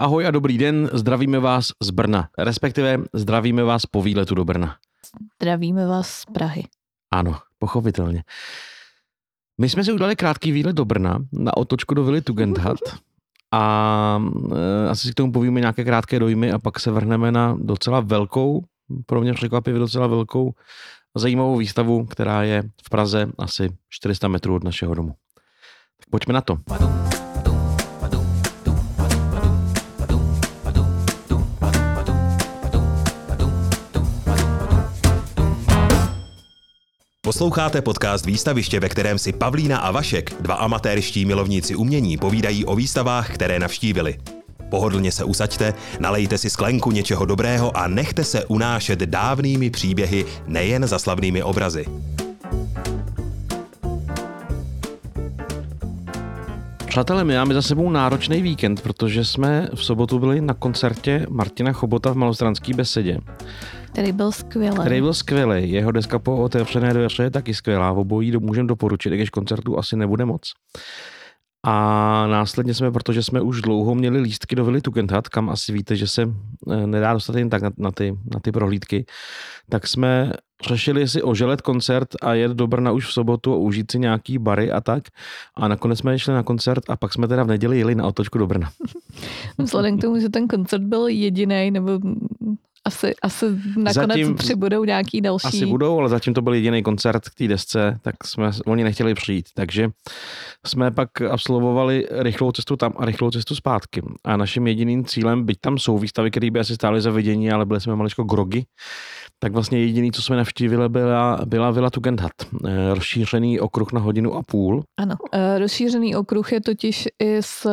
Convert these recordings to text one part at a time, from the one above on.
Ahoj a dobrý den, zdravíme vás z Brna, respektive zdravíme vás po výletu do Brna. Zdravíme vás z Prahy. Ano, pochopitelně. My jsme si udělali krátký výlet do Brna na otočku do Vily Tugendhat a e, asi si k tomu povíme nějaké krátké dojmy a pak se vrhneme na docela velkou, pro mě překvapivě docela velkou zajímavou výstavu, která je v Praze asi 400 metrů od našeho domu. Tak pojďme na to. Posloucháte podcast Výstaviště, ve kterém si Pavlína a Vašek, dva amatérští milovníci umění, povídají o výstavách, které navštívili. Pohodlně se usaďte, nalejte si sklenku něčeho dobrého a nechte se unášet dávnými příběhy, nejen za slavnými obrazy. Přátelé, my máme za sebou náročný víkend, protože jsme v sobotu byli na koncertě Martina Chobota v Malostranské besedě. Který byl skvělý. Který byl skvělý. Jeho deska po otevřené dveře je taky skvělá. Obojí můžeme doporučit, i když koncertu asi nebude moc. A následně jsme, protože jsme už dlouho měli lístky do Vily Tugendhat, kam asi víte, že se eh, nedá dostat jen tak na, na, ty, na ty prohlídky, tak jsme řešili si oželet koncert a jet do Brna už v sobotu a užít si nějaký bary a tak. A nakonec jsme šli na koncert a pak jsme teda v neděli jeli na otočku do Brna. Vzhledem k tomu, že ten koncert byl jediný, nebo asi, asi nakonec zatím, přibudou nějaký další. Asi budou, ale zatím to byl jediný koncert k té desce, tak jsme, oni nechtěli přijít. Takže jsme pak absolvovali rychlou cestu tam a rychlou cestu zpátky. A naším jediným cílem, byť tam jsou výstavy, které by asi stály za vidění, ale byli jsme maličko grogy, tak vlastně jediný, co jsme navštívili, byla, byla Vila Tugendhat. Eh, rozšířený okruh na hodinu a půl. Ano, eh, rozšířený okruh je totiž i s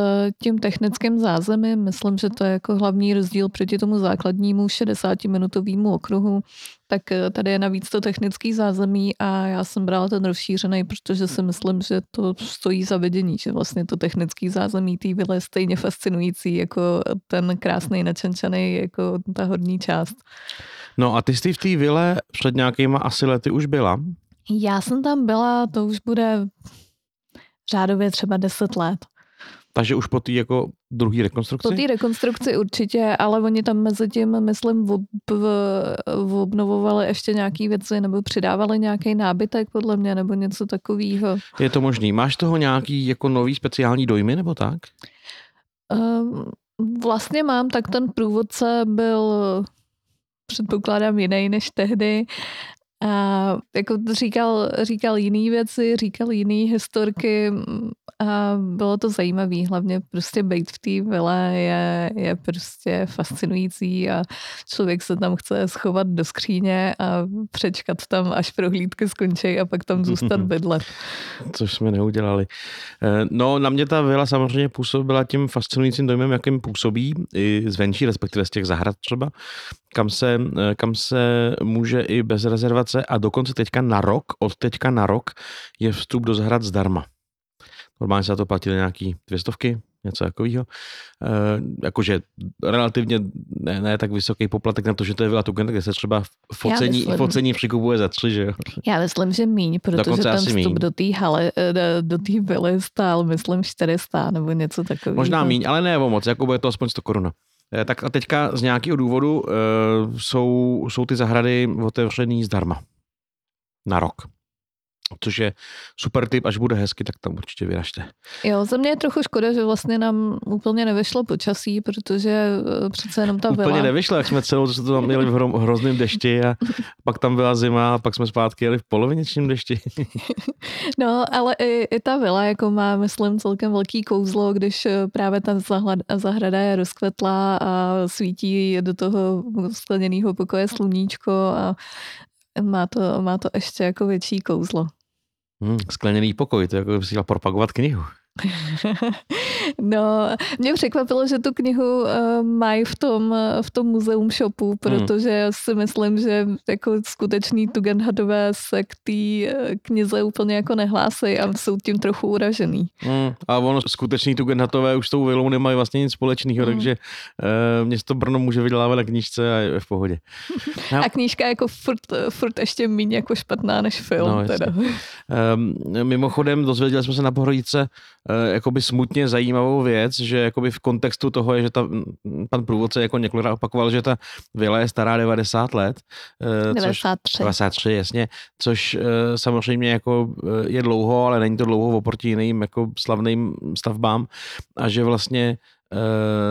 tím technickým zázemím. Myslím, že to je jako hlavní rozdíl proti tomu základnímu 60-minutovému okruhu. Tak eh, tady je navíc to technický zázemí a já jsem brala ten rozšířený, protože si myslím, že to stojí za vidění, že vlastně to technický zázemí té vily je stejně fascinující jako ten krásný načenčaný, jako ta horní část. No a ty jsi v té vile před nějakýma asi lety už byla? Já jsem tam byla, to už bude řádově třeba 10 let. Takže už po té jako druhé rekonstrukci? Po té rekonstrukci určitě, ale oni tam mezi tím, myslím, v, obnovovali ještě nějaké věci nebo přidávali nějaký nábytek podle mě nebo něco takového. Je to možný. Máš toho nějaký jako nový speciální dojmy nebo tak? Um, vlastně mám, tak ten průvodce byl předpokládám jiný než tehdy. A jako říkal, říkal jiný věci, říkal jiný historky a bylo to zajímavé, hlavně prostě být v té vile je, je prostě fascinující a člověk se tam chce schovat do skříně a přečkat tam, až prohlídky skončí a pak tam zůstat bydlet. Což jsme neudělali. Eh, no, na mě ta vila samozřejmě působila tím fascinujícím dojmem, jakým působí i zvenčí, respektive z těch zahrad třeba, kam se, eh, kam se může i bez rezervace a dokonce teďka na rok, od teďka na rok je vstup do zahrad zdarma. Normálně se za to platili nějaký dvě stovky, něco takového. E, jakože relativně ne, ne, tak vysoký poplatek na to, že to je Vila Tugen, kde se třeba focení, focení přikupuje za tři, že jo? Já myslím, že míň, protože Dokonce ten vstup míň. do té hale, eh, do té vily stál, myslím, 400 nebo něco takového. Možná míň, ale ne o moc, jako bude to aspoň 100 korun. E, tak a teďka z nějakého důvodu e, jsou, jsou ty zahrady otevřený zdarma. Na rok což je super tip, až bude hezky, tak tam určitě vyražte. Jo, za mě je trochu škoda, že vlastně nám úplně nevyšlo počasí, protože eh, přece jenom ta Úplně nevyšlo, jak jsme celou to tam měli v hro, hrozném dešti a pak tam byla zima a pak jsme zpátky jeli v poloviněčním dešti. no, ale i, i ta vila jako má, myslím, celkem velký kouzlo, když eh, právě ta zahrada je rozkvetlá a svítí do toho skleněného pokoje sluníčko a má to, má to ještě jako větší kouzlo. Hmm, skleněný pokoj, to je jako by propagovat knihu. No, mě překvapilo, že tu knihu uh, mají v tom, uh, v tom muzeum shopu, hmm. protože hmm. si myslím, že jako skutečný Tugendhatové se k té uh, knize úplně jako nehlásí a jsou tím trochu uražený. Hmm. A ono skutečný Tugendhatové už s tou vilou nemají vlastně nic společného, hmm. takže uh, město Brno může vydělávat na knížce a je v pohodě. No. A knížka je jako furt, furt ještě méně jako špatná než film. No, teda. Um, mimochodem, dozvěděli jsme se na Pohrodíce, uh, jakoby smutně zajímavou věc, že jakoby v kontextu toho je, že ta, pan průvodce jako několikrát opakoval, že ta vila je stará 90 let. Uh, 93. Což, 93, jasně, což uh, samozřejmě jako je dlouho, ale není to dlouho oproti jiným jako slavným stavbám a že vlastně uh,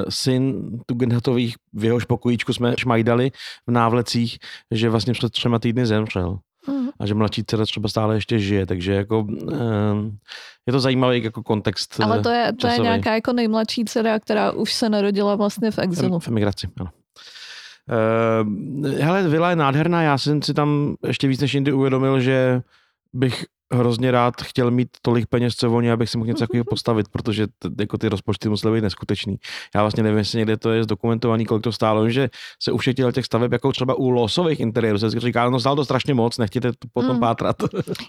syn Tugendhatových v jehož pokojíčku jsme šmajdali v návlecích, že vlastně před třema týdny zemřel. Mm. A že mladší dcera třeba stále ještě žije, takže jako uh, je to zajímavý jako kontext Ale to je, to je nějaká jako nejmladší dcera, která už se narodila vlastně v exilu. V emigraci, ano. Uh, hele, vila je nádherná, já jsem si tam ještě víc než jindy uvědomil, že bych hrozně rád chtěl mít tolik peněz, co oni, abych si mohl něco takového postavit, protože t, jako ty rozpočty musely být neskutečný. Já vlastně nevím, jestli někde to je zdokumentovaný, kolik to stálo, že se u všech těch staveb, jako třeba u losových interiérů, se říká, no stálo to strašně moc, nechtěte to potom hmm. pátrat.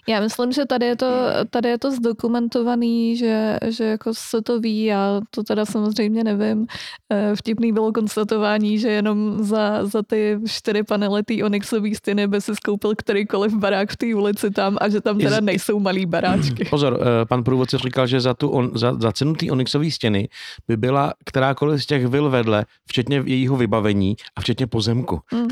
Já myslím, že tady je to, tady je to zdokumentovaný, že, že jako se to ví, já to teda samozřejmě nevím. Eh, vtipný bylo konstatování, že jenom za, za ty čtyři panely té Onyxové stěny by si skoupil kterýkoliv barák v té ulici tam a že tam teda nejsou malý baráčky. Pozor, eh, pan průvodce říkal, že za, tu on, za, za cenu té onyxové stěny by byla kterákoliv z těch vil vedle, včetně jejího vybavení a včetně pozemku. Mm.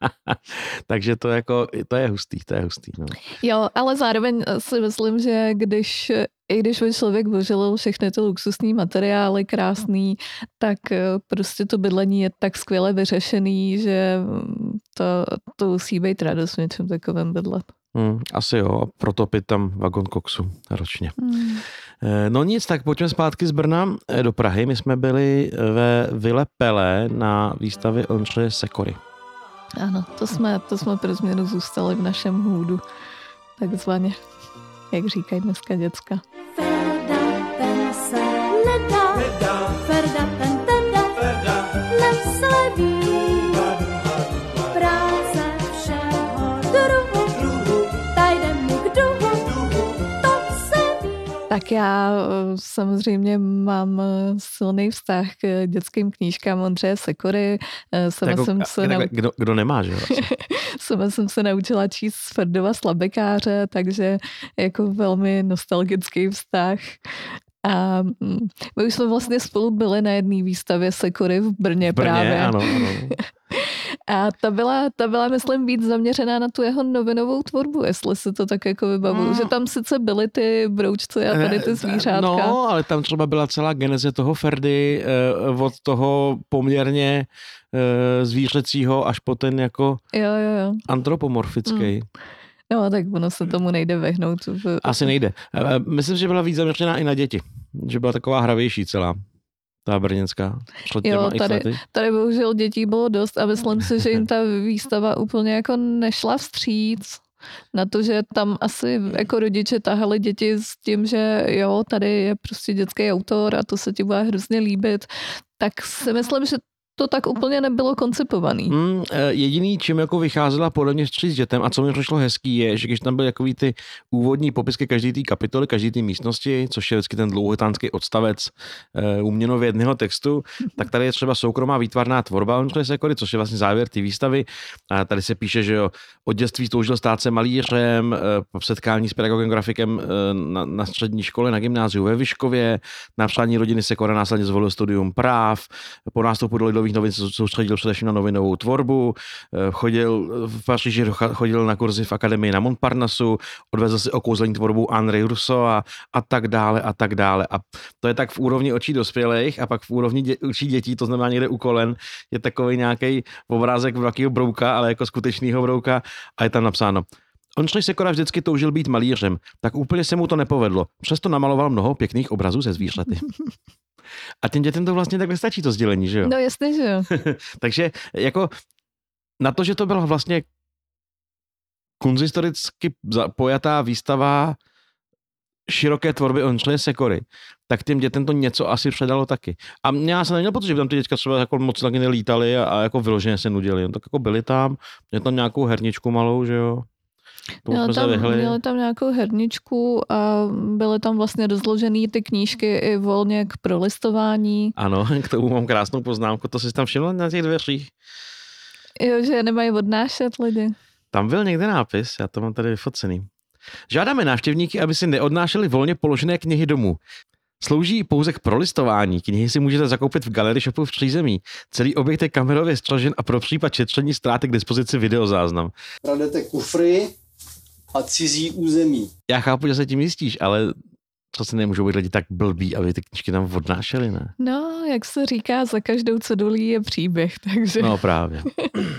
Takže to, jako, to je hustý, to je hustý. No. Jo, ale zároveň si myslím, že když i když by člověk vyžilil všechny ty luxusní materiály krásný, tak eh, prostě to bydlení je tak skvěle vyřešený, že mm, to, to musí být radost něčem takovém bydlet. Hmm, asi jo, protopit tam vagon koksu ročně. Hmm. No nic, tak pojďme zpátky z Brna eh, do Prahy. My jsme byli ve Vile Pele na výstavě Ondřeje Sekory. Ano, to jsme, to jsme pro změnu zůstali v našem hůdu, takzvaně, jak říkají dneska děcka. Tak já eh, samozřejmě mám eh, silný vztah k dětským knížkám Ondřeje Sekory. Eh, sama jako, jsem se nau... kdo, kdo nemá, že Sama jsem se naučila číst Ferdova slabekáře, takže jako velmi nostalgický vztah. A mm, my už jsme vlastně spolu byli na jedné výstavě Sekory v Brně, v Brně právě. Ano, ano. A ta byla, ta byla, myslím, víc zaměřená na tu jeho novinovou tvorbu, jestli si to tak jako vybavuju. Mm. Že tam sice byly ty broučci a tady ty zvířátka. No, ale tam třeba byla celá geneze toho Ferdy eh, od toho poměrně eh, zvířecího až po ten jako jo, jo, jo. antropomorfický. Mm. No, tak ono se tomu nejde vyhnout. Asi nejde. Eh, myslím, že byla víc zaměřená i na děti. Že byla taková hravější celá ta brněnská. Jo, tady, tady bohužel dětí bylo dost a myslím si, že jim ta výstava úplně jako nešla vstříc na to, že tam asi jako rodiče tahali děti s tím, že jo, tady je prostě dětský autor a to se ti bude hrozně líbit, tak si myslím, že to tak úplně nebylo koncipovaný. Hmm, jediný, čím jako vycházela podle mě s dětem a co mi přišlo hezký je, že když tam byly takový ty úvodní popisky každý té kapitoly, každý té místnosti, což je vždycky ten dlouhotánský odstavec uh, uměnovědného textu, tak tady je třeba soukromá výtvarná tvorba Sekory, což je vlastně závěr té výstavy. A tady se píše, že jo, od dětství toužil stát se malířem, uh, po setkání s pedagogem grafikem uh, na, na, střední škole, na gymnáziu ve Vyškově, na přání rodiny Sekora následně zvolil studium práv, po nástupu do Lidových novin se soustředil především na novinovou tvorbu, eh, chodil v Paříži, chodil na kurzy v akademii na Montparnasu, odvezl si okouzlení tvorbu Andrej Russo a, a tak dále a tak dále. A to je tak v úrovni očí dospělých a pak v úrovni dě, očí dětí, to znamená někde u kolen, je takový nějaký obrázek velkého brouka, ale jako skutečného brouka a je tam napsáno Ondřej Sekora vždycky toužil být malířem, tak úplně se mu to nepovedlo. Přesto namaloval mnoho pěkných obrazů ze zvířaty. A těm dětem to vlastně takhle stačí, to sdělení, že jo? No jasně, že jo. Takže jako na to, že to byla vlastně kunzistoricky pojatá výstava široké tvorby Ondřeje Sekory, tak těm dětem to něco asi předalo taky. A já jsem neměl pocit, že by tam ty děcka třeba jako moc taky nelítali a, a jako vyloženě se nudili. No, tak jako byli tam, měli tam nějakou herničku malou, že jo. Měli tam, měli tam nějakou herničku a byly tam vlastně rozložené ty knížky i volně k prolistování. Ano, k tomu mám krásnou poznámku, to jsi tam všiml na těch dveřích. Jo, že nemají odnášet lidi. Tam byl někde nápis, já to mám tady vyfocený. Žádáme návštěvníky, aby si neodnášeli volně položené knihy domů. Slouží pouze k prolistování. Knihy si můžete zakoupit v galerii shopu v Přízemí. Celý objekt je kamerově střažen a pro případ šetření ztráty k dispozici videozáznam. Kradete kufry a cizí území. Já chápu, že se tím jistíš, ale co se nemůžou být lidi tak blbí, aby ty knižky tam odnášeli, ne? No, jak se říká, za každou cedulí je příběh, takže No právě.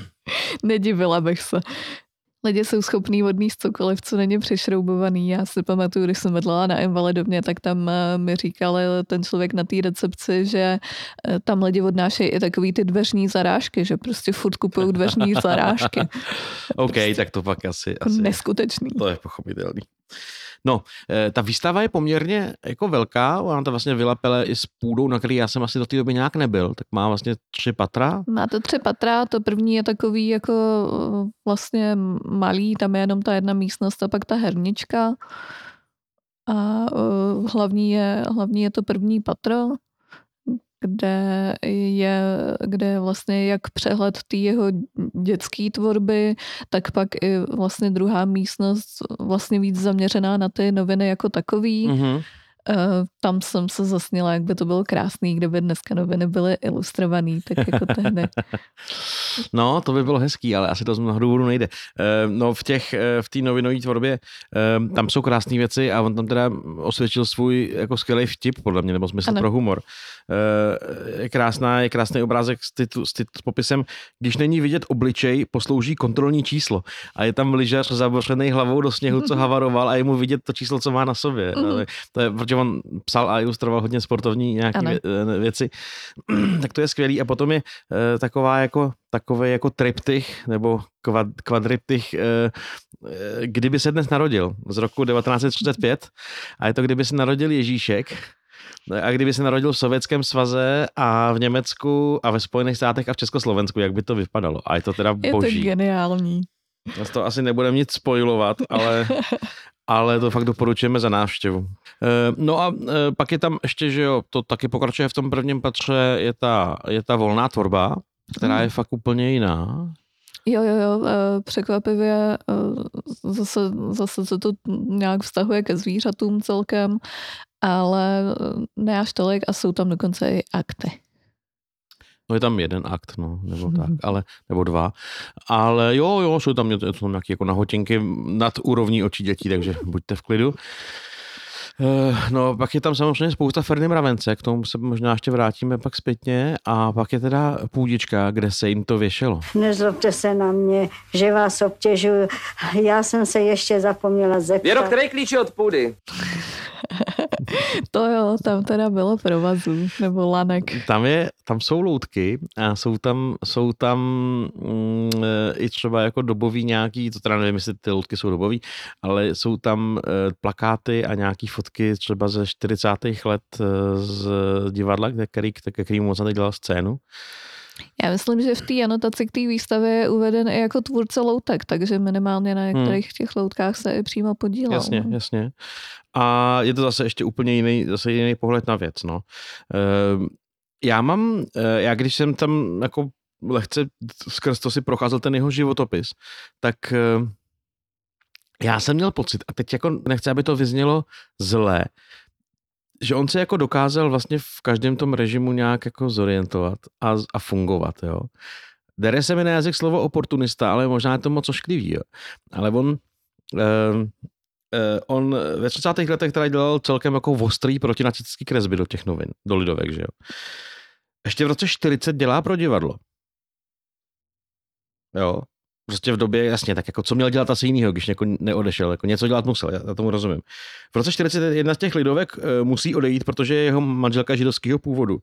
nedivila bych se. Lidi jsou schopní odníst cokoliv, co není přešroubovaný. Já si pamatuju, když jsem vedla na invalidovně, tak tam eh, mi říkal ten člověk na té recepci, že eh, tam lidi odnášejí i takový ty dveřní zarážky, že prostě furt kupují dveřní zarážky. OK, tak to pak asi, Jako asi Neskutečný. to je pochopitelný. No, eh, ta výstava je poměrně jako velká, ona to vlastně vylepele i s půdou, na který já jsem asi do té doby nějak nebyl, tak má vlastně tři patra. Má to tři patra, to první je takový jako eh, vlastně malý, tam je jenom ta jedna místnost a pak ta hernička. A uh, hlavní, je, hlavní je to první patro, kde je, kde je vlastně jak přehled té jeho dětské tvorby, tak pak i vlastně druhá místnost vlastně víc zaměřená na ty noviny jako takový. Mm-hmm. Uh, tam jsem se zasnila, jak by to bylo krásný, kdyby dneska noviny byly ilustrovaný, tak jako tehdy. No, to by bylo hezký, ale asi to z mnoha důvodů nejde. Eh, No, v těch, eh, v té novinové tvorbě, eh, tam jsou krásné věci a on tam teda osvědčil svůj jako skvělý vtip, podle mě, nebo smysl Ano. pro humor. Eh, Je krásná, je krásný obrázek s, titu, s, titu, s popisem, když není vidět obličej, poslouží kontrolní číslo. A je tam lyžař zabořený hlavou do sněhu, co havaroval a je mu vidět to číslo, co má na sobě. Mhm. Ale To je, protože on psal a ilustroval hodně sportovní nějaké vě, eh, věci. tak to je skvělý. A potom je eh, taková jako takový jako triptych nebo kvad, kvadriptych, eh, kdyby se dnes narodil z roku 1935 a je to, kdyby se narodil Ježíšek a kdyby se narodil v Sovětském svaze a v Německu a ve Spojených státech a v Československu, jak by to vypadalo. A je to teda Je to boží. geniální. Já to asi nebudeme nic spojovat, ale, ale to fakt doporučujeme za návštěvu. Eh, No a eh, pak je tam ještě, že jo, to taky pokračuje v tom prvním patře, je ta, je ta volná tvorba, která je fakt úplně jiná. Jo, jo, jo, eh, překvapivě zase, zase se to nějak vztahuje ke zvířatům celkem, ale ne až tolik a jsou tam dokonce i akty. No je tam jeden akt, no, nebo tak, ale, nebo dva. Ale jo, jo, jsou tam, jsou tam nějaké jako nahotěnky nad úrovní očí dětí, takže buďte v klidu. Eh, No, pak je tam samozřejmě spousta Ferny Mravence, k tomu se možná ještě vrátíme pak zpětně. A pak je teda půdička, kde se jim to věšelo. Nezlobte se na mě, že vás obtěžuju. Já jsem se ještě zapomněla zeptat. Věro, který klíč je od půdy? To jo, tam teda bylo provazů, nebo lanek. Tam, je, tam jsou loutky a jsou tam, jsou tam mm, eh, i třeba jako dobový nějaký, to teda nevím, jestli ty loutky jsou dobový, ale jsou tam eh, plakáty a nějaký fotky třeba ze 40. let eh, z divadla, který, který mu Mozart dělal scénu. Já myslím, že v té anotaci k té výstavě je uveden i jako tvůrce loutek, takže minimálně na některých těch loutkách se i přímo podílel. Jasně, no. jasně. A je to zase ještě úplně jiný, zase jiný pohled na věc, no. Eh, Já mám, eh, já když jsem tam jako lehce skrz to si procházel ten jeho životopis, tak eh, já jsem měl pocit, a teď jako nechci, aby to vyznělo zlé, že on se jako dokázal vlastně v každém tom režimu nějak jako zorientovat a, a fungovat, jo. Dere se mi na jazyk slovo oportunista, ale možná je to moc ošklivý, jo. Ale on, eh, eh, on ve 30. letech teda dělal celkem jako ostrý protinacistický kresby do těch novin, do lidovek, že jo. Ještě v roce 40 dělá pro divadlo. Jo, prostě v době, jasně, tak jako co měl dělat asi jinýho, když jako neodešel, jako něco dělat musel, já, tomu rozumím. V roce 40 jedna z těch lidovek e, musí odejít, protože je jeho manželka židovského původu.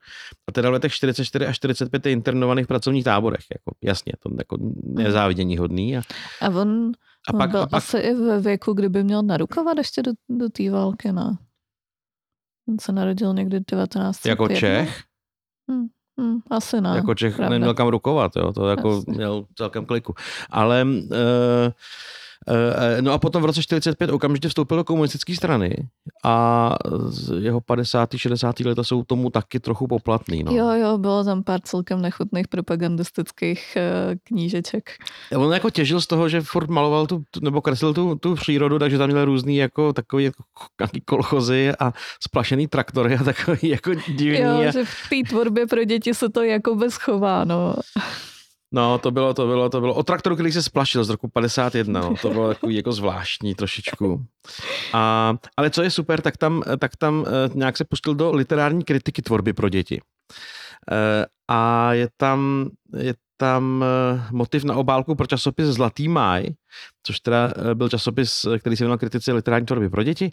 A teda v letech 44 až 45 je internovaný v pracovních táborech, jako jasně, to jako nezávidění hodný. A, A on, a on pak, byl a pak asi i ve věku, kdyby měl narukovat ještě do, do té války, ne? On se narodil někdy 19. jako Čech, Hmm, asi ne. jako Čech pravda. neměl kam rukovat, jo, to jako Jasně. měl celkem kliku. Ale, Eh, no a potom v roce 45 okamžitě vstoupil do komunistické strany a jeho 50. 60. leta jsou tomu taky trochu poplatný. No. Jo, jo, bylo tam pár celkem nechutných propagandistických uh, knížeček. On jako těžil z toho, že furt maloval tu, nebo kreslil tu, tu přírodu, takže tam měl různý jako takový jako, nějaký kolchozy a splašený traktory a takový jako divný. Jo, a... že v té tvorbě pro děti se to jako bez chová, no. No, to bylo, to bylo, to bylo. O traktoru, který se splašil z roku 51, no. to bylo takový jako zvláštní trošičku. A, ale co je super, tak tam, tak tam eh, nějak se pustil do literární kritiky tvorby pro děti. Eh, a je tam, je tam eh, motiv na obálku pro časopis Zlatý máj, což teda byl časopis, který se věnoval kritice literární tvorby pro děti.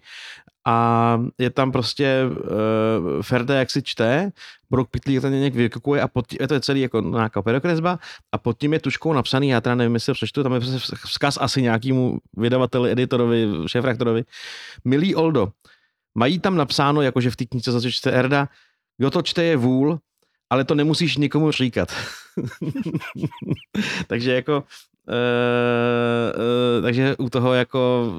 A je tam prostě uh, Ferda, jak si čte, Brook Pitlík tam někde vykukuje a pod tím, je to je celý jako nějaká pedokresba a pod tím je tuškou napsaný, já teda nevím, jestli přečtu, tam je prostě vzkaz asi nějakému vydavateli, editorovi, šéfrektorovi. Milý Oldo, mají tam napsáno, jakože v té knize zase čte Erda, kdo to čte je vůl, ale to nemusíš nikomu říkat. Takže jako Uh, uh, takže u toho jako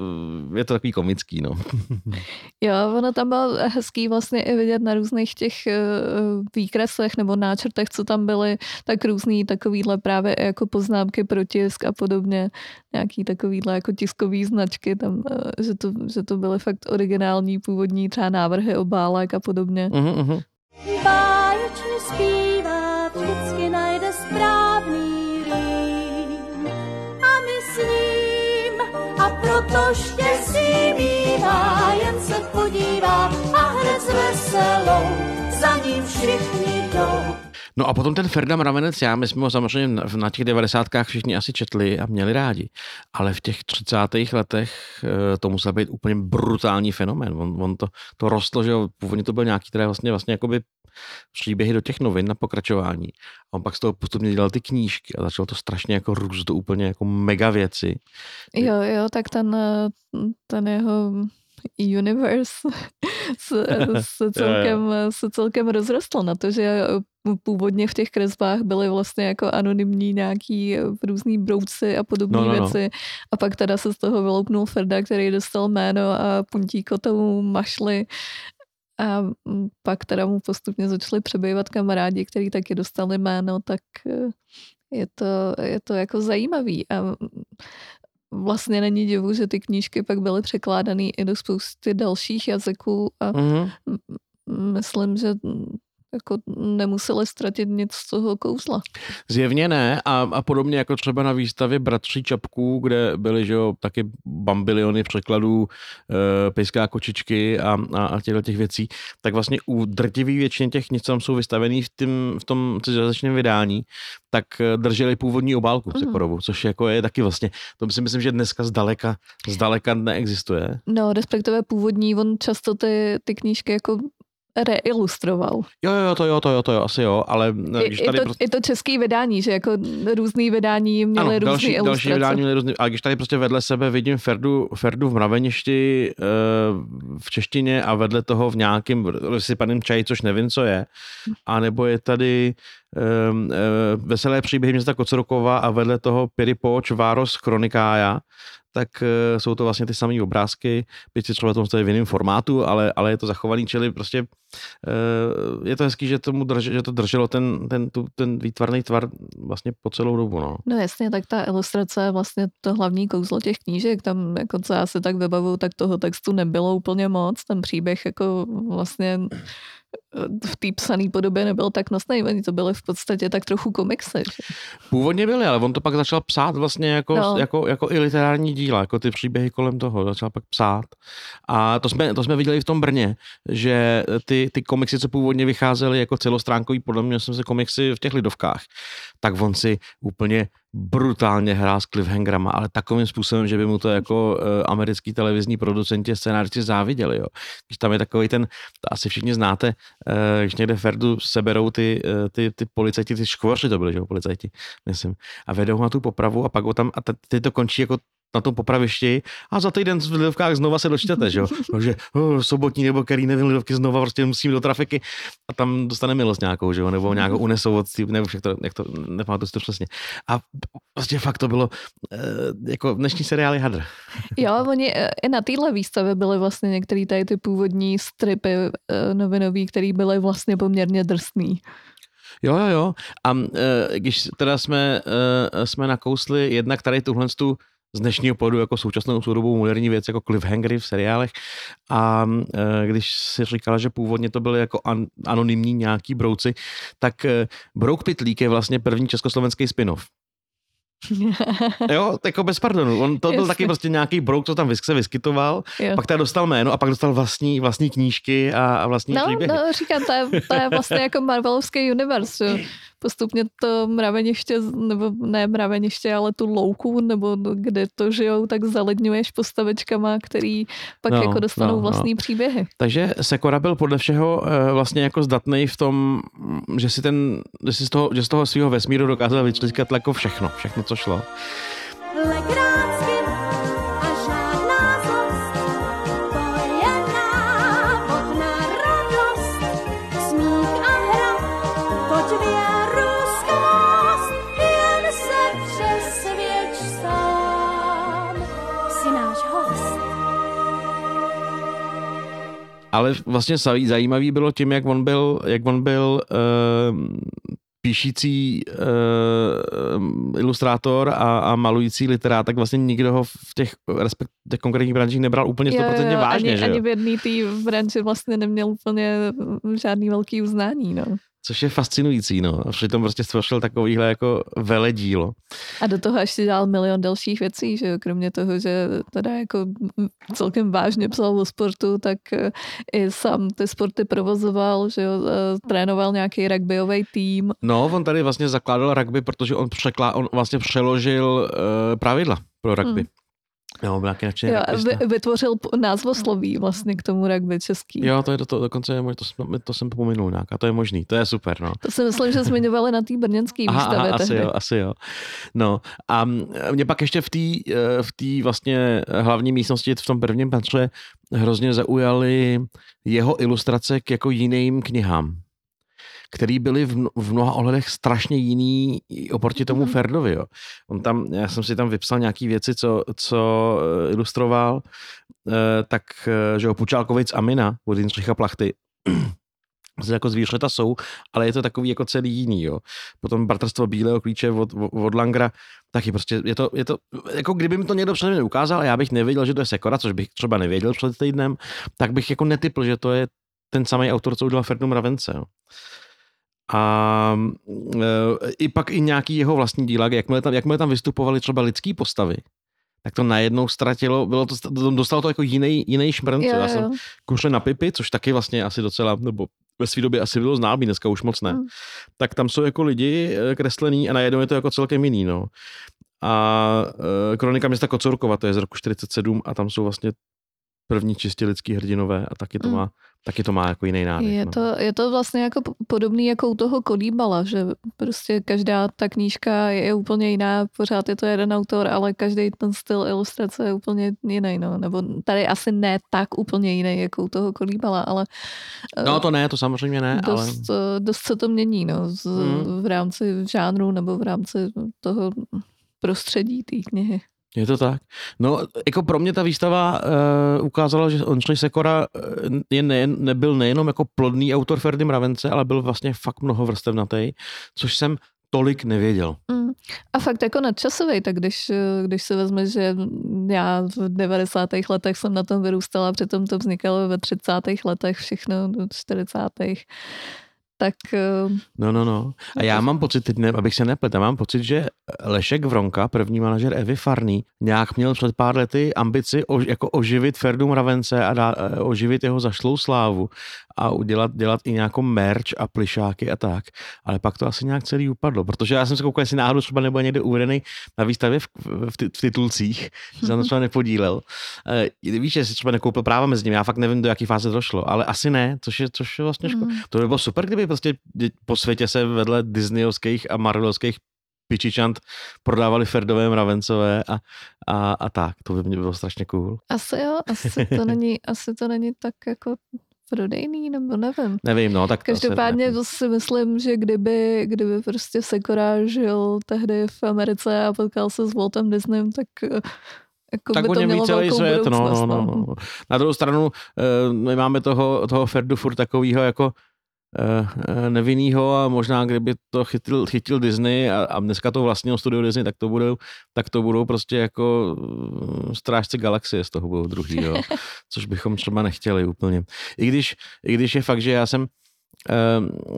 je to takový komický, no. jo, ono tam bylo hezký vlastně i vidět na různých těch uh, výkreslech nebo náčrtech, co tam byly, tak různý takovýhle právě jako poznámky pro tisk a podobně, nějaký takovýhle jako tiskový značky tam, uh, že, to, že to byly fakt originální původní třeba návrhy obálek a podobně. Uh-huh, uh-huh. Zpívá, vždycky najde správný rým a myslím, a proto štěstí mývá, jen se podívá a hned veselou, za ním všichni jdou. No a potom ten Ferda Mravenec, já, my jsme ho samozřejmě na těch devadesátkách všichni asi četli a měli rádi, ale v těch 30. letech eh, to musel být úplně brutální fenomén. On, on to, to rostlo, že původně to byl nějaký, které vlastně, vlastně jakoby příběhy do těch novin na pokračování. A on pak z toho postupně dělal ty knížky a začalo to strašně jako růst do úplně jako mega věci. Jo, jo, tak ten, eh, ten jeho universe se, se, celkem, se celkem rozrostl na to, že původně v těch kresbách byly vlastně jako anonymní nějaký různý brouci a podobné no, no, no. věci a pak teda se z toho vyloupnul Ferda, který dostal jméno a puntíko tomu mašli a pak teda mu postupně začali přebývat kamarádi, kteří taky dostali jméno, tak eh, je to, je to jako zajímavý. A vlastně není divu, že ty knížky pak byly překládané i do spousty dalších jazyků a mm-hmm. myslím, že jako nemuseli ztratit nic z toho kouzla. Zjevně ne a, a podobně jako třeba na výstavě Bratří Čapků, kde byly že jo, taky bambiliony překladů e, pejská kočičky a, a, a těchto těch věcí, tak vlastně u drtivý většině těch nic tam jsou vystavený v, tím, v tom cizojazyčném vydání, tak eh, drželi původní obálku mm. Překorovu, což jako je taky vlastně, to si myslím, že dneska zdaleka, zdaleka neexistuje. No, respektive původní, on často ty, ty knížky jako reilustroval. Jo, jo, to jo, to jo, to jo, asi jo, ale... Když tady je, to, prostě... je to český vydání, že jako různý vydání měly ano, různý další, ilustrace. další vydání měly různý, ale když tady prostě vedle sebe vidím Ferdu, Ferdu v mraveništi eh, v češtině a vedle toho v nějakém vysypaném čaji, což nevím, co je, a nebo je tady um, veselé příběhy města Kocorokova a vedle toho Piripoč, Város, Chronikája, tak uh, jsou to vlastně ty samé obrázky, byť si třeba to je v jiném formátu, ale, ale je to zachovaný, čili prostě uh, je to hezký, že, tomu drž, že to drželo ten, ten, tu, ten výtvarný tvar vlastně po celou dobu. No. no jasně, tak ta ilustrace je vlastně to hlavní kouzlo těch knížek, tam jako co já se tak vybavu, tak toho textu nebylo úplně moc, ten příběh jako vlastně v té psané podobě nebyl tak nosný, oni to byly v podstatě tak trochu komiksy. Původně byly, ale on to pak začal psát vlastně jako, no. jako, jako i literární díla, jako ty příběhy kolem toho, začal pak psát. A to jsme, to jsme viděli v tom Brně, že ty, ty komiksy, co původně vycházely jako celostránkový, podle mě jsem se komiksy v těch lidovkách, tak on si úplně brutálně hrál s cliffhangerama, ale takovým způsobem, že by mu to jako uh, americký televizní producenti scénáři záviděli. Jo. Když tam je takový ten, to asi všichni znáte, uh, když někde Ferdu seberou ty, uh, ty, ty policajti, ty škvoři to byly, že jo, policajti, myslím, a vedou na tu popravu a pak ho tam, a ty to končí jako na tom popravišti a za týden v Lidovkách znova se dočtete, že jo? že oh, sobotní nebo který nevím, Lidovky znova prostě musím do trafiky a tam dostane milost nějakou, že jo? Nebo nějakou unesou od nebo jak to, jak to nepamatuji to přesně. A prostě fakt to bylo eh, jako dnešní seriály hadr. Jo, oni eh, i na téhle výstavě byly vlastně některé tady ty původní stripy eh, novinový, které byly vlastně poměrně drsný. Jo, jo, jo. A e, když teda jsme, e, jsme nakousli jednak tady tuhle tu z dnešního pohledu jako současnou soudobou moderní věc, jako cliffhangery v seriálech. A e, když si říkala, že původně to byly jako an, anonymní nějaký brouci, tak e, Brouk Pitlík je vlastně první československý spin-off. jo, jako bez pardonu. On to byl Jasně. taky prostě nějaký brouk, co tam se vyskytoval, jo. pak teda dostal jméno a pak dostal vlastní, vlastní knížky a, a vlastní no, příběhy. No, říkám, to je, to je vlastně jako Marvelovský univerz postupně to mraveniště, nebo ne mraveniště, ale tu louku, nebo kde to žijou, tak zaledňuješ postavečkama, který pak no, jako dostanou no, vlastní no. příběhy. Takže Sekora byl podle všeho eh, vlastně jako zdatný v tom, že si, ten, že si z toho, že z toho svého vesmíru dokázal vyčliskat jako všechno, všechno, co šlo. Ale vlastně zajímavý bylo tím, jak on byl, jak on byl uh, píšící uh, ilustrátor a, a malující literát, tak vlastně nikdo ho v těch, respekt, těch konkrétních branžích nebral úplně 100% jo, vážně. Ani, že jo? ani v jedné té branži vlastně neměl úplně žádný velký uznání. No což je fascinující, no. A přitom prostě stvořil takovýhle jako veledílo. A do toho ještě dělal milion dalších věcí, že jo? kromě toho, že teda jako celkem vážně psal o sportu, tak eh, i sám ty sporty provozoval, že jo? Eh, trénoval nějaký rugbyový tým. No, on tady vlastně zakládal rugby, protože on, překlá, on vlastně přeložil uh, pravidla pro rugby. Hmm. Jo, byl nějaký jo, vy, vytvořil názvosloví vlastně k tomu rugby český. Jo, to je to, to dokonce, to, to, to jsem pominul nějak a to je možný, to je super, no. To si myslím, že zmiňovali na té brněnské výstavě aha, asi jo, asi jo. No a mě pak ještě v té eh, v tý vlastně hlavní místnosti v tom prvním patře hrozně zaujaly jeho ilustrace k jako jiným knihám který byly v, v mnoha ohledech strašně jiný oproti tomu mm. Ferdovi. Jo. On tam, já jsem si tam vypsal nějaký věci, co, co eh, ilustroval, eh, tak, eh, že jo, Pučálkovic Amina od Jindřicha Plachty, jako zvířata jsou, ale je to takový jako celý jiný, jo. Potom Bratrstvo bílého klíče od, od Langra, taky prostě je to, je to, jako kdyby mi to někdo před ukázal a já bych nevěděl, že to je Sekora, což bych třeba nevěděl před týdnem, tak bych jako netypl, že to je ten samý autor, co udělal Ferdinand Ravence, jo. A e, i pak i nějaký jeho vlastní díla, jakmile tam, jakmile tam vystupovali třeba lidský postavy, tak to najednou ztratilo, bylo to, dostalo to jako jiný, jiný šmrnc. Jo, Já jsem kušle na Pipy, což taky vlastně asi docela, nebo ve své době asi bylo známý, dneska už moc ne. Hmm. Tak tam jsou jako lidi e, kreslený a najednou je to jako celkem jiný, no. A e, Kronika města Kocorkova, to je z roku 47 a tam jsou vlastně první čistě lidský hrdinové a taky to, mm. má, taky to má jako jiný nádech. Je, no. to, je to vlastně jako podobný jako u toho Kolíbala, že prostě každá ta knížka je, je úplně jiná, pořád je to jeden autor, ale každý ten styl ilustrace je úplně jiný, no. nebo tady asi ne tak úplně jiný jako u toho Kolíbala, ale No to ne, to samozřejmě ne, dost, ale... dost se to mění, no, z, mm. v rámci žánru nebo v rámci toho prostředí té knihy. Je to tak. No, jako pro mě ta výstava uh, ukázala, že Ondřej Sekora eh, je ne, nebyl nejenom jako plodný autor Ferdy Mravence, ale byl vlastně fakt mnoho vrstevnatý, což jsem tolik nevěděl. Mm. A fakt jako nadčasový, tak když, eh, když se vezme, že já v 90. letech jsem na tom vyrůstala, přitom to vznikalo ve 30. letech, všechno do 40 tak... Uh, no, no, no. A já mám pocit, teď ne, abych se neplet, já mám pocit, že Lešek Vronka, první manažer Evy Farný, nějak měl před pár lety ambici o, jako oživit Ferdu Mravence a dá, eh, oživit jeho zašlou slávu a udělat dělat i nějakou merch a plišáky a tak. Ale pak to asi nějak celý upadlo, protože já jsem se koukal, jestli náhodou třeba nebyl někde uvedený na výstavě v, v, v titulcích, že jsem třeba nepodílel. E, víš, jestli třeba nekoupil práva mezi nimi, já fakt nevím, do jaký fáze to šlo, ale asi ne, což je, což je vlastně škoda. Mm. To by bylo super, kdyby prostě po světě se vedle disneyovských a marvelovských pičičant prodávali Ferdové mravencové a, a, a tak. To by mě bylo strašně cool. Asi jo, asi to není, asi to není tak jako prodejný, nebo nevím. Nevím, no, tak Každopádně to si myslím, že kdyby, kdyby prostě Sekora žil tehdy v Americe a potkal se s Waltem Disneym, tak eh, jako tak by to mělo celý velkou svět, no, no, no, no. Na druhou stranu, eh, my máme toho, toho Ferdu furt takovýho jako eh, nevinnýho a možná kdyby to chytil, chytil Disney a, a dneska to vlastnilo studio Disney, tak to budou, tak to budou prostě jako eh, strážci galaxie z toho budou druhý, jo. což bychom třeba nechtěli úplně. I když, I když je fakt, že já jsem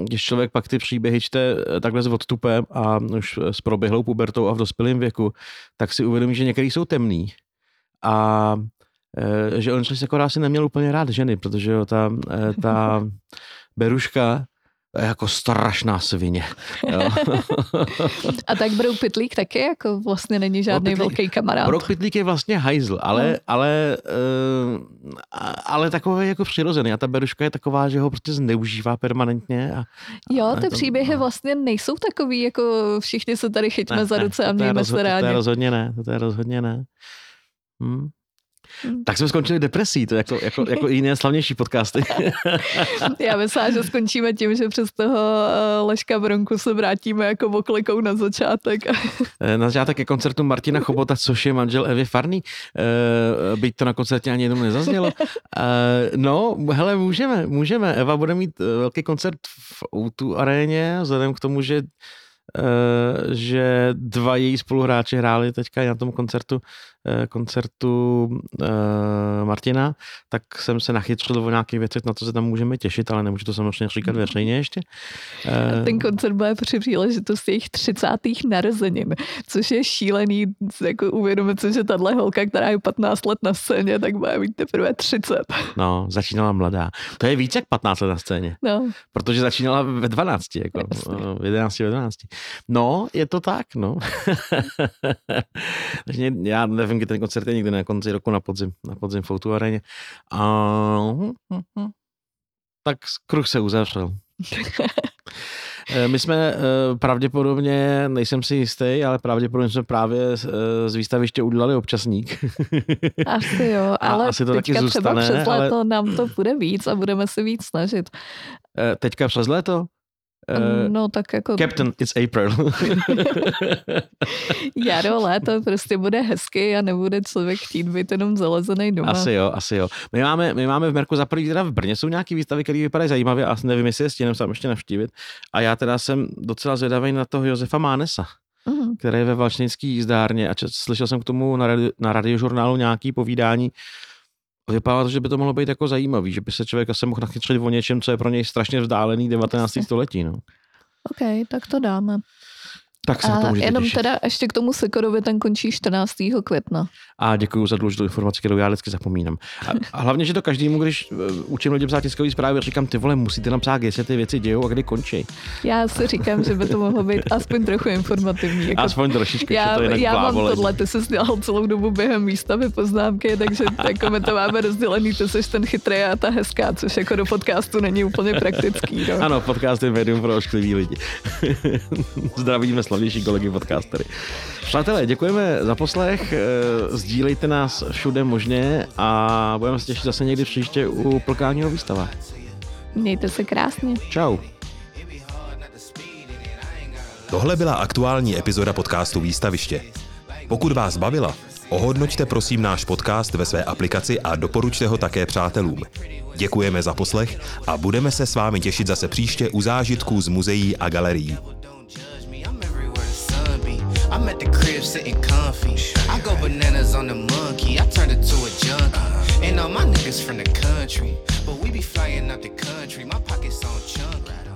když člověk pak ty příběhy čte takhle s odstupem a už s proběhlou pubertou a v dospělém věku, tak si uvědomí, že některý jsou temný a že on se jako asi neměl úplně rád ženy, protože jo, ta, ta Beruška jako strašná svině. Jo. A tak Brouk Pitlík taky jako vlastně není žádný Pitlík, velký kamarád. Brouk Pitlík je vlastně hajzl, ale, no. ale, uh, ale takový jako přirozený. A ta Beruška je taková, že ho prostě zneužívá permanentně. A, jo, ty to, příběhy no. vlastně nejsou takový, jako všichni se tady chytíme ne, za ruce ne, a mějme se rádi. To je rozhodně ne, to je rozhodně ne. Hm. Hmm. Tak jsme skončili depresí, to jako, jako, jako jiné slavnější podcasty. Já myslím, že skončíme tím, že přes toho eh, Leška Bronku se vrátíme jako oklikou na začátek. Eh, na začátek je koncertu Martina Chobota, což je manžel Evy Farný. Eh, byť to na koncertě ani jednou nezaznělo. No, hele, můžeme, můžeme. Eva bude mít velký koncert v O2 aréně, vzhledem k tomu, že že dva její spoluhráči hráli teďka na tom koncertu Eh, koncertu uh, Martina, tak jsem se nachytřil o nějakých věcech, na to se tam můžeme těšit, ale nemůžu to samozřejmě říkat mhm. veřejně ještě. Uh, Ten koncert bude při příležitosti jejich 30. narozenin, což je šílený, jako uvědomit si, že tahle holka, která je 15 let na scéně, tak bude mít teprve 30. No, začínala mladá. To je víc jak 15 let na scéně. No. Protože začínala ve 12, jako v 11, ve 12. No, je to tak, no. Takže já nevím, kdy ten koncert je někdy na konci roku na podzim, na podzim v Outu. A hm, hm, hm. tak kruh se uzavřel. Eh, my jsme eh, pravděpodobně, nejsem si jistý, ale pravděpodobně jsme právě eh, z výstaviště udělali občasník. Asi jo, ale asi to teďka taky zůstane, třeba přes léto ale... nám to bude víc a budeme se víc snažit. Teďka přes léto? Uh, no tak jako... Captain, it's April. Jaro, léto prostě bude hezky a nebude člověk chtít být jenom zalezený doma. Asi jo, asi jo. My máme, my máme v Merku za první teda v Brně jsou nějaký výstavy, které vypadají zajímavě a nevím, jestli je stínem sám ještě navštívit. A já teda jsem docela zvědavý na toho Josefa Mánesa. Uh-huh. který je ve Valčnický jízdárně a čas, slyšel jsem k tomu na, radi, na radiožurnálu nějaký povídání, Vypadá to, že by to mohlo být jako zajímavý, že by se člověk asi mohl nachytřit o něčem, co je pro něj strašně vzdálený 19. století. No. OK, tak to dáme. Tak se a to jenom těšit. teda ještě k tomu Sekorovi, ten končí 14. května. A děkuji za důležitou informaci, kterou já vždycky zapomínám. A, a hlavně, že to každému, když uh, učím lidi psát tiskové zprávy, říkám, ty vole, musíte napsat, jestli ty věci dějou a kdy končí. Já si říkám, že by to mohlo být aspoň trochu informativní. Jako... Aspoň trošičku, já, to já mám tohle, ty jsi dělal celou dobu během výstavy poznámky, takže jako my to máme rozdělený, ty jsi ten chytrý a ta hezká, což jako do podcastu není úplně praktický. No. Ano, podcast je médium pro ošklivý lidi. Zdravíme slavnější kolegy podcast podcastery. Přátelé, děkujeme za poslech, eh, sdílejte nás všude možně a budeme se těšit zase někdy příště u plkáního výstava. Mějte se krásně. Čau. Tohle byla aktuální epizoda podcastu Výstaviště. Pokud vás bavila, ohodnoťte prosím náš podcast ve své aplikaci a doporučte ho také přátelům. Děkujeme za poslech a budeme se s vámi těšit zase příště u zážitků z muzeí a galerií. At the crib sitting comfy. I go bananas on the monkey. I turned it to a junkie. And all my niggas from the country. But we be flying out the country. My pockets on chunky.